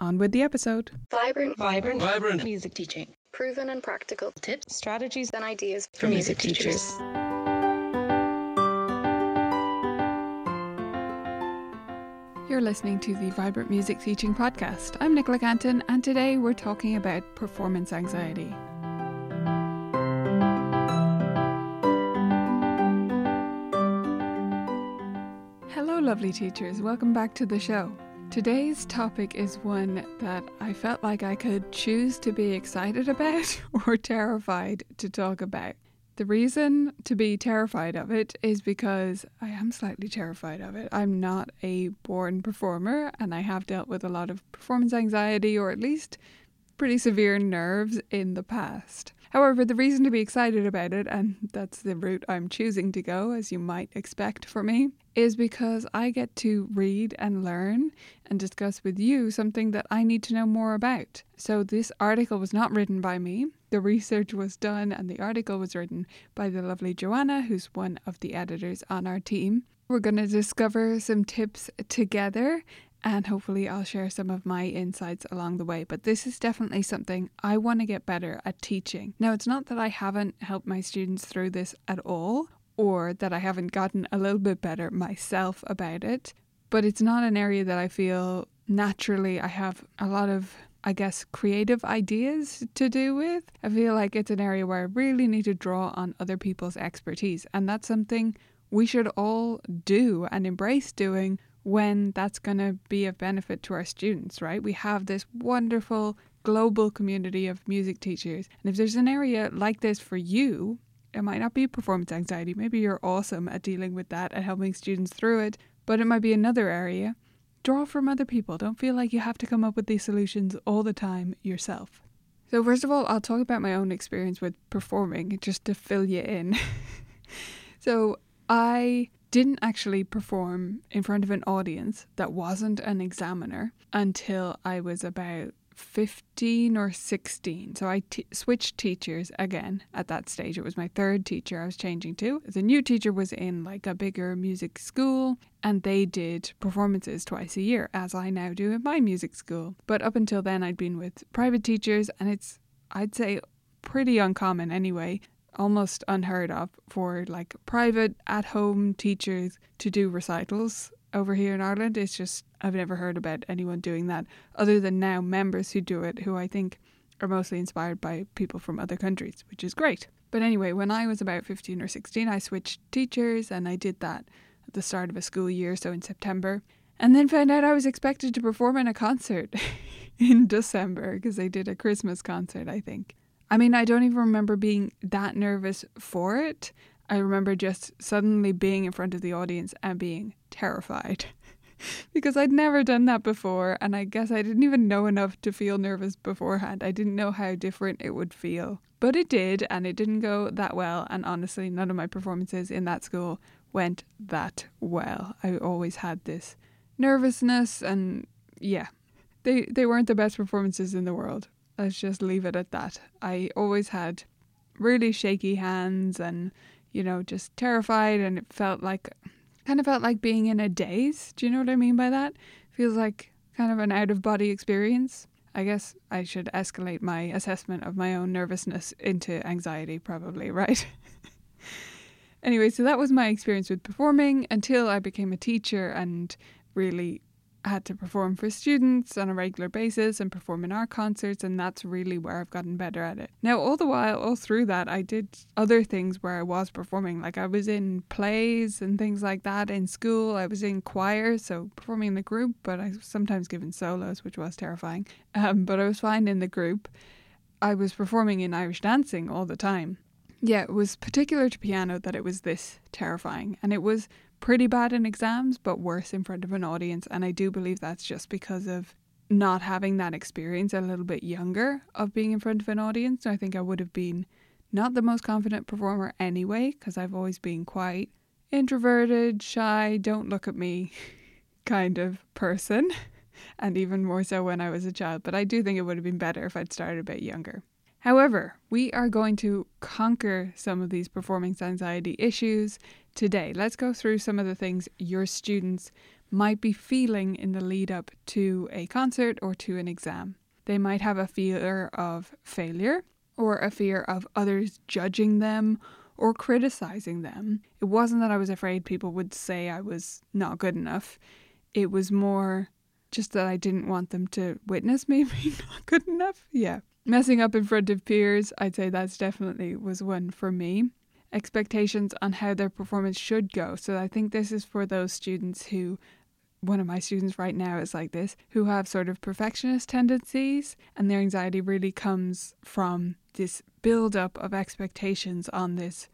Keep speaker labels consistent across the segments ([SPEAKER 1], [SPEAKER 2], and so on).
[SPEAKER 1] On with the episode.
[SPEAKER 2] Vibrant,
[SPEAKER 3] Vibrant, vibrant
[SPEAKER 4] music teaching.
[SPEAKER 2] proven and practical
[SPEAKER 4] Tips, strategies
[SPEAKER 2] and ideas
[SPEAKER 4] for music teachers.
[SPEAKER 1] You're listening to the Vibrant Music Teaching Podcast. I'm Nicola Cantan, and today we're talking about performance anxiety. Hello, lovely teachers. Welcome back to the show. Today's topic is one that I felt like I could choose to be excited about or terrified to talk about. The reason to be terrified of it is because I am slightly terrified of it. I'm not a born performer and I have dealt with a lot of performance anxiety or at least pretty severe nerves in the past. However, the reason to be excited about it, and that's the route I'm choosing to go, as you might expect for me, is because I get to read and learn and discuss with you something that I need to know more about. So, this article was not written by me. The research was done, and the article was written by the lovely Joanna, who's one of the editors on our team. We're going to discover some tips together and hopefully I'll share some of my insights along the way. But this is definitely something I want to get better at teaching. Now, it's not that I haven't helped my students through this at all, or that I haven't gotten a little bit better myself about it, but it's not an area that I feel naturally I have a lot of. I guess creative ideas to do with. I feel like it's an area where I really need to draw on other people's expertise, and that's something we should all do and embrace doing when that's going to be of benefit to our students, right? We have this wonderful global community of music teachers. And if there's an area like this for you, it might not be performance anxiety. Maybe you're awesome at dealing with that and helping students through it, but it might be another area. Draw from other people. Don't feel like you have to come up with these solutions all the time yourself. So, first of all, I'll talk about my own experience with performing just to fill you in. so, I didn't actually perform in front of an audience that wasn't an examiner until I was about 15 or 16. So I t- switched teachers again at that stage. It was my third teacher I was changing to. The new teacher was in like a bigger music school and they did performances twice a year, as I now do at my music school. But up until then, I'd been with private teachers and it's, I'd say, pretty uncommon anyway almost unheard of for like private at home teachers to do recitals over here in Ireland. It's just, I've never heard about anyone doing that other than now members who do it, who I think are mostly inspired by people from other countries, which is great. But anyway, when I was about 15 or 16, I switched teachers and I did that at the start of a school year, so in September. And then found out I was expected to perform in a concert in December because they did a Christmas concert, I think. I mean, I don't even remember being that nervous for it. I remember just suddenly being in front of the audience and being terrified because I'd never done that before. And I guess I didn't even know enough to feel nervous beforehand. I didn't know how different it would feel. But it did, and it didn't go that well. And honestly, none of my performances in that school went that well. I always had this nervousness, and yeah, they, they weren't the best performances in the world. Let's just leave it at that. I always had really shaky hands and, you know, just terrified, and it felt like kind of felt like being in a daze. Do you know what I mean by that? Feels like kind of an out of body experience. I guess I should escalate my assessment of my own nervousness into anxiety, probably, right? anyway, so that was my experience with performing until I became a teacher and really had to perform for students on a regular basis and perform in our concerts, and that's really where I've gotten better at it. Now, all the while, all through that, I did other things where I was performing. Like I was in plays and things like that in school. I was in choir, so performing in the group, but I was sometimes given solos, which was terrifying. Um, but I was fine in the group. I was performing in Irish dancing all the time. Yeah, it was particular to piano that it was this terrifying. And it was pretty bad in exams, but worse in front of an audience. And I do believe that's just because of not having that experience a little bit younger of being in front of an audience. I think I would have been not the most confident performer anyway, because I've always been quite introverted, shy, don't look at me kind of person. And even more so when I was a child. But I do think it would have been better if I'd started a bit younger. However, we are going to conquer some of these performance anxiety issues today. Let's go through some of the things your students might be feeling in the lead up to a concert or to an exam. They might have a fear of failure or a fear of others judging them or criticizing them. It wasn't that I was afraid people would say I was not good enough, it was more just that I didn't want them to witness me being not good enough. Yeah. Messing up in front of peers, I'd say that's definitely was one for me. Expectations on how their performance should go. So I think this is for those students who one of my students right now is like this, who have sort of perfectionist tendencies, and their anxiety really comes from this build up of expectations on this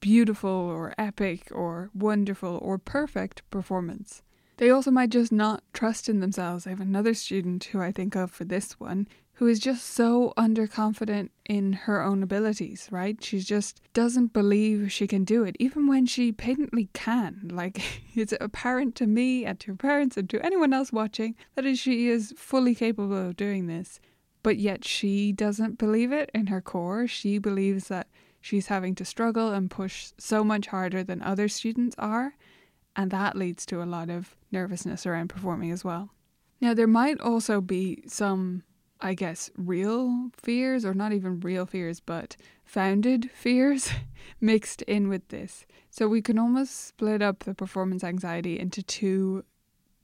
[SPEAKER 1] beautiful or epic or wonderful or perfect performance. They also might just not trust in themselves. I have another student who I think of for this one who is just so underconfident in her own abilities, right? She just doesn't believe she can do it, even when she patently can. Like, it's apparent to me and to her parents and to anyone else watching that she is fully capable of doing this. But yet she doesn't believe it in her core. She believes that she's having to struggle and push so much harder than other students are. And that leads to a lot of nervousness around performing as well. Now, there might also be some I guess, real fears, or not even real fears, but founded fears mixed in with this. So we can almost split up the performance anxiety into two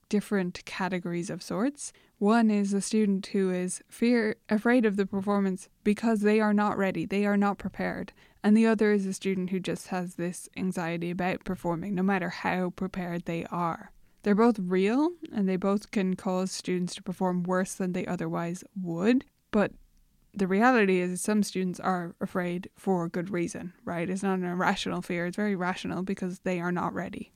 [SPEAKER 1] different categories of sorts. One is a student who is fear afraid of the performance because they are not ready, they are not prepared. And the other is a student who just has this anxiety about performing no matter how prepared they are. They're both real and they both can cause students to perform worse than they otherwise would. But the reality is, some students are afraid for a good reason, right? It's not an irrational fear, it's very rational because they are not ready.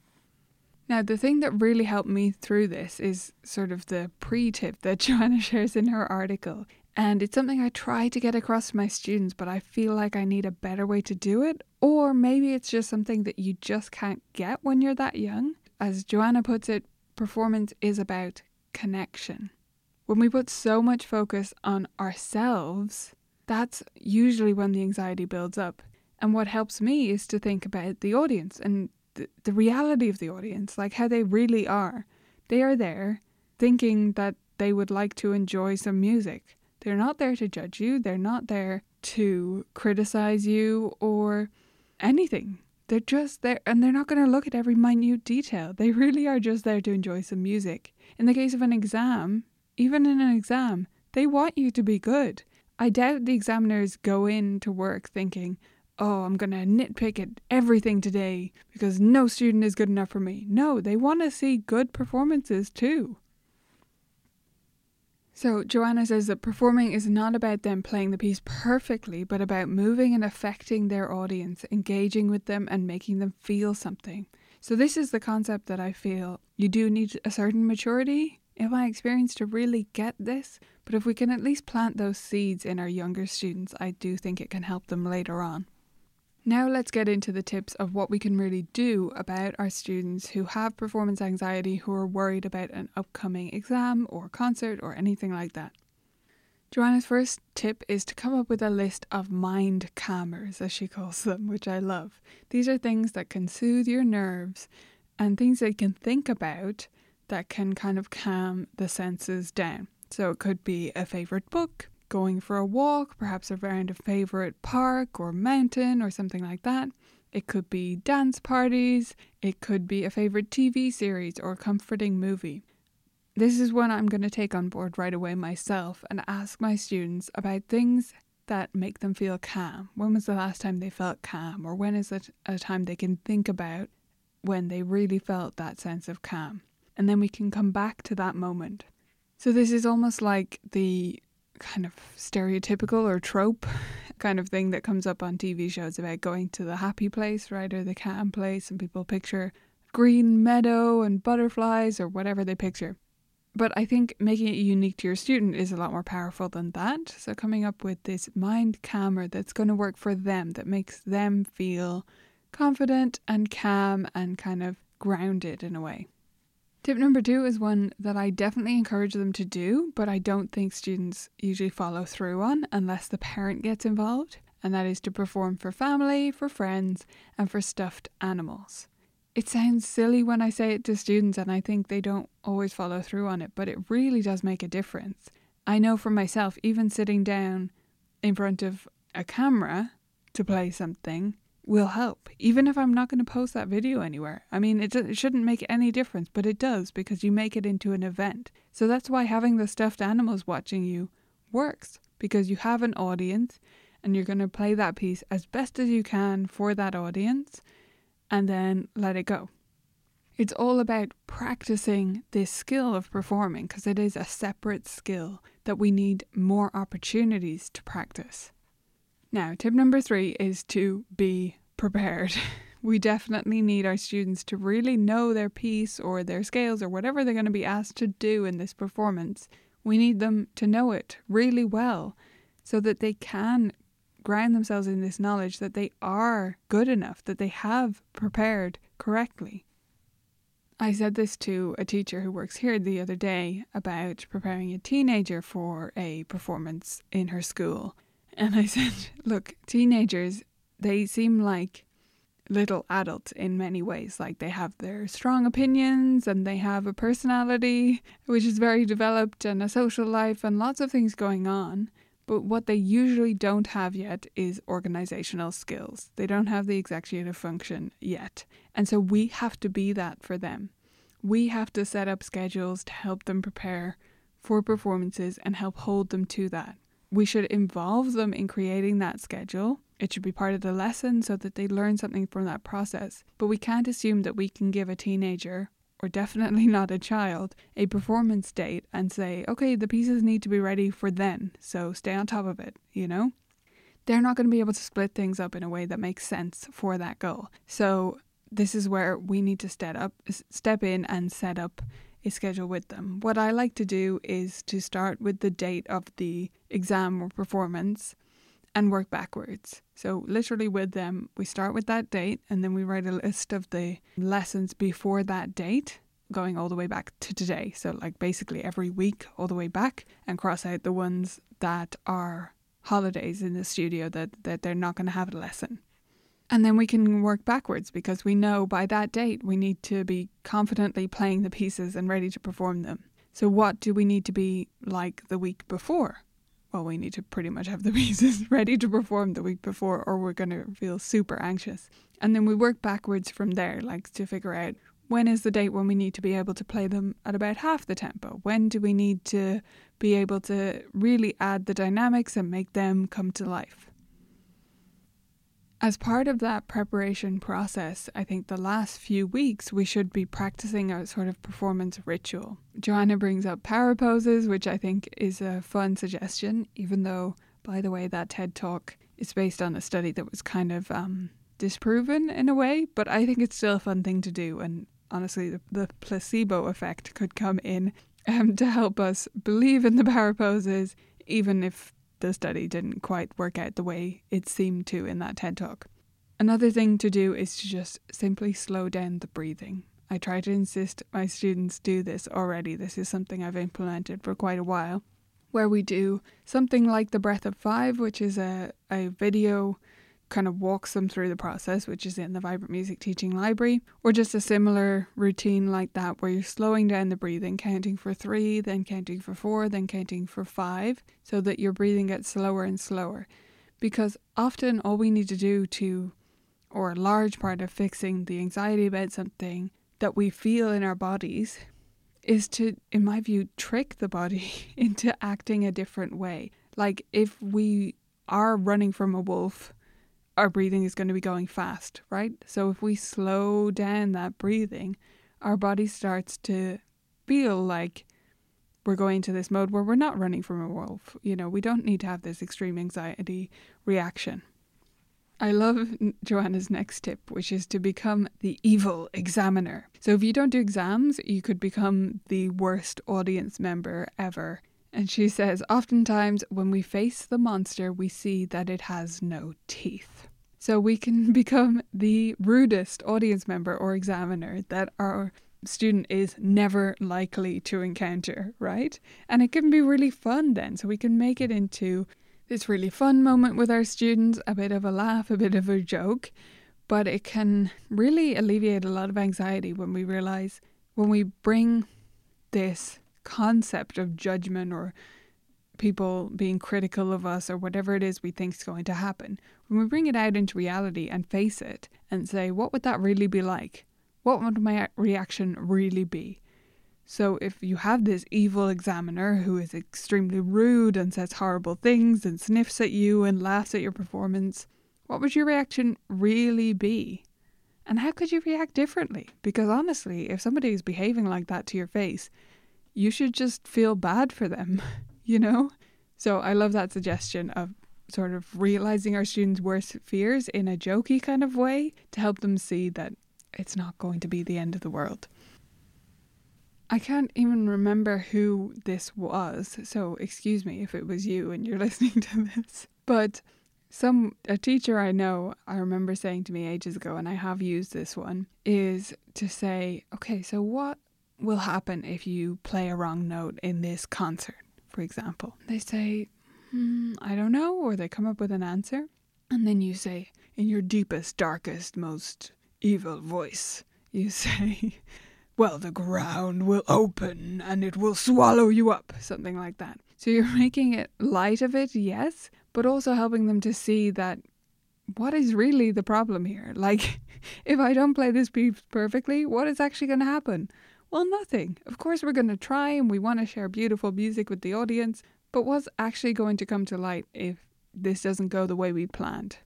[SPEAKER 1] Now, the thing that really helped me through this is sort of the pre tip that Joanna shares in her article. And it's something I try to get across to my students, but I feel like I need a better way to do it. Or maybe it's just something that you just can't get when you're that young. As Joanna puts it, performance is about connection. When we put so much focus on ourselves, that's usually when the anxiety builds up. And what helps me is to think about the audience and the, the reality of the audience, like how they really are. They are there thinking that they would like to enjoy some music. They're not there to judge you, they're not there to criticize you or anything. They're just there and they're not going to look at every minute detail. They really are just there to enjoy some music. In the case of an exam, even in an exam, they want you to be good. I doubt the examiners go in to work thinking, oh, I'm going to nitpick at everything today because no student is good enough for me. No, they want to see good performances too. So, Joanna says that performing is not about them playing the piece perfectly, but about moving and affecting their audience, engaging with them, and making them feel something. So, this is the concept that I feel you do need a certain maturity, in my experience, to really get this. But if we can at least plant those seeds in our younger students, I do think it can help them later on. Now, let's get into the tips of what we can really do about our students who have performance anxiety, who are worried about an upcoming exam or concert or anything like that. Joanna's first tip is to come up with a list of mind calmers, as she calls them, which I love. These are things that can soothe your nerves and things that you can think about that can kind of calm the senses down. So it could be a favourite book, going for a walk, perhaps around a favourite park or mountain or something like that. It could be dance parties, it could be a favourite TV series or a comforting movie. this is one I'm going to take on board right away myself and ask my students about things that make them feel calm. When was the last time they felt calm? Or when is it a time they can think about when they really felt that sense of calm? And then we can come back to that moment. So, this is almost like the kind of stereotypical or trope kind of thing that comes up on TV shows about going to the happy place, right? Or the calm place, and people picture green meadow and butterflies or whatever they picture. But I think making it unique to your student is a lot more powerful than that. So, coming up with this mind calmer that's going to work for them, that makes them feel confident and calm and kind of grounded in a way. Tip number two is one that I definitely encourage them to do, but I don't think students usually follow through on unless the parent gets involved, and that is to perform for family, for friends, and for stuffed animals. It sounds silly when I say it to students, and I think they don't always follow through on it, but it really does make a difference. I know for myself, even sitting down in front of a camera to play something will help, even if I'm not going to post that video anywhere. I mean, it, it shouldn't make any difference, but it does because you make it into an event. So that's why having the stuffed animals watching you works because you have an audience and you're going to play that piece as best as you can for that audience and then let it go. It's all about practicing this skill of performing because it is a separate skill that we need more opportunities to practice. Now, tip number three is to be prepared. We definitely need our students to really know their piece or their scales or whatever they're going to be asked to do in this performance. We need them to know it really well so that they can ground themselves in this knowledge that they are good enough, that they have prepared correctly. I said this to a teacher who works here the other day about preparing a teenager for a performance in her school. And I said, look, teenagers, they seem like little adults in many ways. Like they have their strong opinions and they have a personality which is very developed and a social life and lots of things going on. But what they usually don't have yet is organizational skills. They don't have the executive function yet. And so we have to be that for them. We have to set up schedules to help them prepare for performances and help hold them to that. We should involve them in creating that schedule. It should be part of the lesson so that they learn something from that process. But we can't assume that we can give a teenager or definitely not a child, a performance date and say, okay, the pieces need to be ready for then, so stay on top of it, you know? They're not going to be able to split things up in a way that makes sense for that goal. So this is where we need to step up step in and set up a schedule with them. What I like to do is to start with the date of the exam or performance and work backwards. So, literally, with them, we start with that date and then we write a list of the lessons before that date, going all the way back to today. So, like basically every week, all the way back, and cross out the ones that are holidays in the studio that, that they're not going to have a lesson. And then we can work backwards because we know by that date we need to be confidently playing the pieces and ready to perform them. So, what do we need to be like the week before? Well, we need to pretty much have the pieces ready to perform the week before, or we're going to feel super anxious. And then we work backwards from there, like to figure out when is the date when we need to be able to play them at about half the tempo? When do we need to be able to really add the dynamics and make them come to life? As part of that preparation process, I think the last few weeks we should be practicing a sort of performance ritual. Joanna brings up power poses, which I think is a fun suggestion, even though, by the way, that TED talk is based on a study that was kind of um, disproven in a way, but I think it's still a fun thing to do. And honestly, the, the placebo effect could come in um, to help us believe in the power poses, even if the study didn't quite work out the way it seemed to in that TED talk. Another thing to do is to just simply slow down the breathing. I try to insist my students do this already. This is something I've implemented for quite a while, where we do something like the breath of five, which is a, a video kind of walks them through the process, which is in the Vibrant Music Teaching Library, or just a similar routine like that where you're slowing down the breathing, counting for three, then counting for four, then counting for five, so that your breathing gets slower and slower. Because often all we need to do to, or a large part of fixing the anxiety about something that we feel in our bodies is to, in my view, trick the body into acting a different way. Like if we are running from a wolf, our breathing is going to be going fast, right? So if we slow down that breathing, our body starts to feel like we're going to this mode where we're not running from a wolf. You know, we don't need to have this extreme anxiety reaction. I love Joanna's next tip, which is to become the evil examiner. So, if you don't do exams, you could become the worst audience member ever. And she says, oftentimes when we face the monster, we see that it has no teeth. So, we can become the rudest audience member or examiner that our student is never likely to encounter, right? And it can be really fun then. So we can make it into this really fun moment with our students, a bit of a laugh, a bit of a joke. But it can really alleviate a lot of anxiety when we realize when we bring this concept of judgment or people being critical of us or whatever it is we think is going to happen, when we bring it out into reality and face it and say, what would that really be like? What would my reaction really be? So, if you have this evil examiner who is extremely rude and says horrible things and sniffs at you and laughs at your performance, what would your reaction really be? And how could you react differently? Because honestly, if somebody is behaving like that to your face, you should just feel bad for them, you know? So, I love that suggestion of sort of realizing our students' worst fears in a jokey kind of way to help them see that it's not going to be the end of the world. I can't even remember who this was, so excuse me if it was you and you're listening to this. But some a teacher I know, I remember saying to me ages ago, and I have used this one, is to say, okay, so what will happen if you play a wrong note in this concert, for example? They say, hmm, I don't know, or they come up with an answer, and then you say, in your deepest, darkest, most evil voice, you say, Well, the ground will open and it will swallow you up, something like that. So you're making it light of it, yes, but also helping them to see that what is really the problem here? Like, if I don't play this piece perfectly, what is actually going to happen? Well, nothing. Of course, we're going to try and we want to share beautiful music with the audience, but what's actually going to come to light if this doesn't go the way we planned,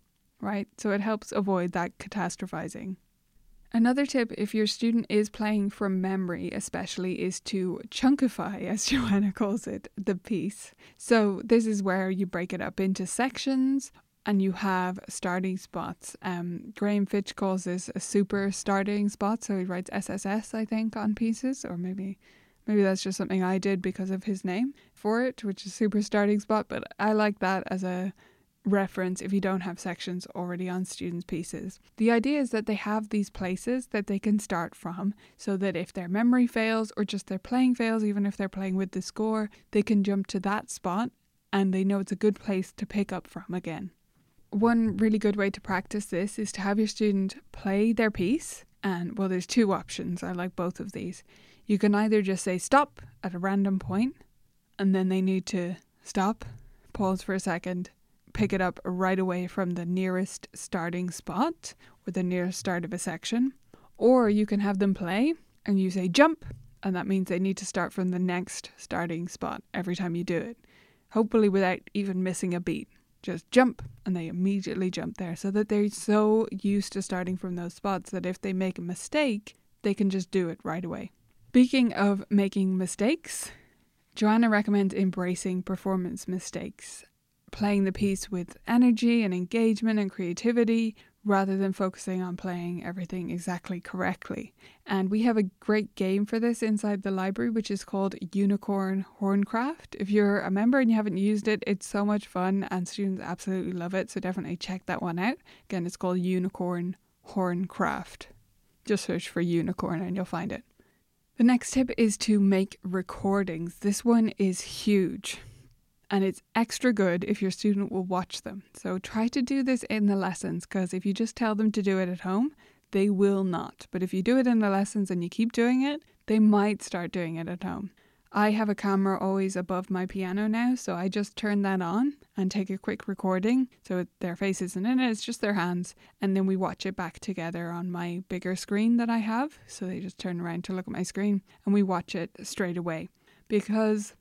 [SPEAKER 1] right? So it helps avoid that catastrophizing. Another tip, if your student is playing from memory, especially, is to chunkify, as Joanna calls it, the piece. So, this is where you break it up into sections and you have starting spots. Um, Graham Fitch calls this a super starting spot. So, he writes SSS, I think, on pieces, or maybe. Maybe that's just something I did because of his name for it, which is super starting spot. But I like that as a reference if you don't have sections already on students' pieces. The idea is that they have these places that they can start from so that if their memory fails or just their playing fails, even if they're playing with the score, they can jump to that spot and they know it's a good place to pick up from again. One really good way to practice this is to have your student play their piece. And well, there's two options. I like both of these. You can either just say stop at a random point, and then they need to stop, pause for a second, pick it up right away from the nearest starting spot or the nearest start of a section. Or you can have them play and you say jump, and that means they need to start from the next starting spot every time you do it. Hopefully, without even missing a beat. Just jump, and they immediately jump there so that they're so used to starting from those spots that if they make a mistake, they can just do it right away. Speaking of making mistakes, Joanna recommends embracing performance mistakes playing the piece with energy and engagement and creativity rather than focusing on playing everything exactly correctly. And we have a great game for this inside the library, which is called Unicorn Horncraft. If you're a member and you haven't used it, it's so much fun and students absolutely love it. So definitely check that one out. Again, it's called Unicorn Horncraft. Just search for unicorn and you'll find it. The next tip is to make recordings. This one is huge and it's extra good if your student will watch them. So try to do this in the lessons because if you just tell them to do it at home, they will not. But if you do it in the lessons and you keep doing it, they might start doing it at home. I have a camera always above my piano now, so I just turn that on and take a quick recording. So their face isn't in it, it's just their hands. And then we watch it back together on my bigger screen that I have. So they just turn around to look at my screen and we watch it straight away. Because,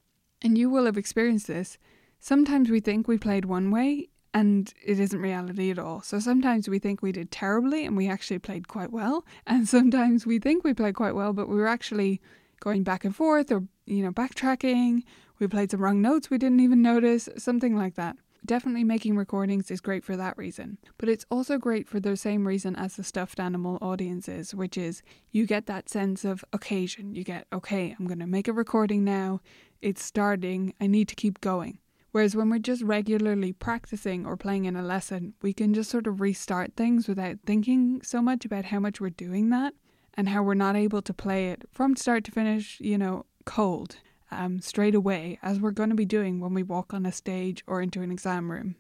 [SPEAKER 1] and you will have experienced this, sometimes we think we played one way and it isn't reality at all. So sometimes we think we did terribly and we actually played quite well. And sometimes we think we played quite well, but we were actually going back and forth or, you know, backtracking. We played some wrong notes we didn't even notice, something like that. Definitely making recordings is great for that reason. But it's also great for the same reason as the stuffed animal audiences, which is you get that sense of occasion. You get, okay, I'm going to make a recording now. It's starting. I need to keep going. Whereas when we're just regularly practicing or playing in a lesson, we can just sort of restart things without thinking so much about how much we're doing that and how we're not able to play it from start to finish, you know, cold, um, straight away, as we're going to be doing when we walk on a stage or into an exam room.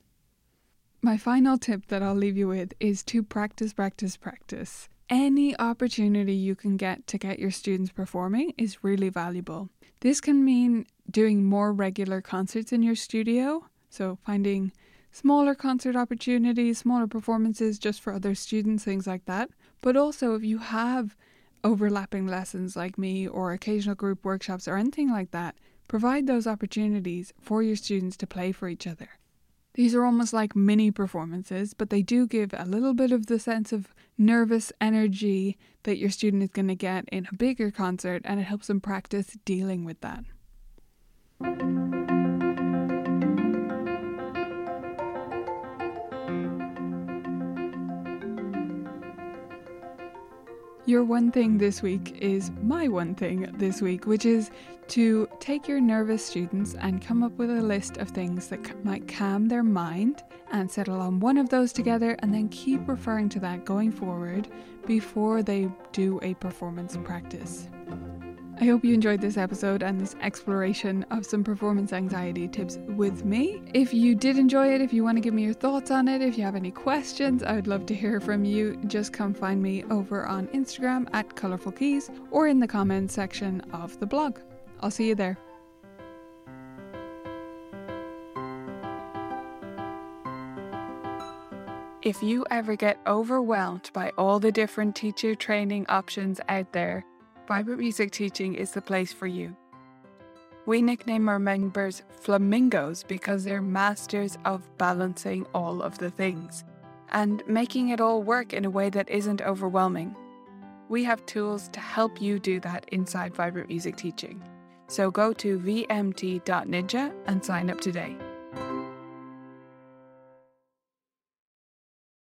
[SPEAKER 1] My final tip that I'll leave you with is to practice, practice, practice. Any opportunity you can get to get your students performing is really valuable. This can mean doing more regular concerts in your studio, so finding smaller concert opportunities, smaller performances just for other students, things like that. But also, if you have overlapping lessons like me or occasional group workshops or anything like that, provide those opportunities for your students to play for each other. These are almost like mini performances, but they do give a little bit of the sense of nervous energy that your student is going to get in a bigger concert, and it helps them practice dealing with that. Your one thing this week is my one thing this week, which is to take your nervous students and come up with a list of things that might calm their mind and settle on one of those together and then keep referring to that going forward before they do a performance practice. I hope you enjoyed this episode and this exploration of some performance anxiety tips with me. If you did enjoy it, if you want to give me your thoughts on it, if you have any questions, I would love to hear from you. Just come find me over on Instagram at Colourful Keys or in the comments section of the blog. I'll see you there. If you ever get overwhelmed by all the different teacher training options out there, Vibrant Music Teaching is the place for you. We nickname our members flamingos because they're masters of balancing all of the things and making it all work in a way that isn't overwhelming. We have tools to help you do that inside Vibrant Music Teaching. So go to vmt.ninja and sign up today.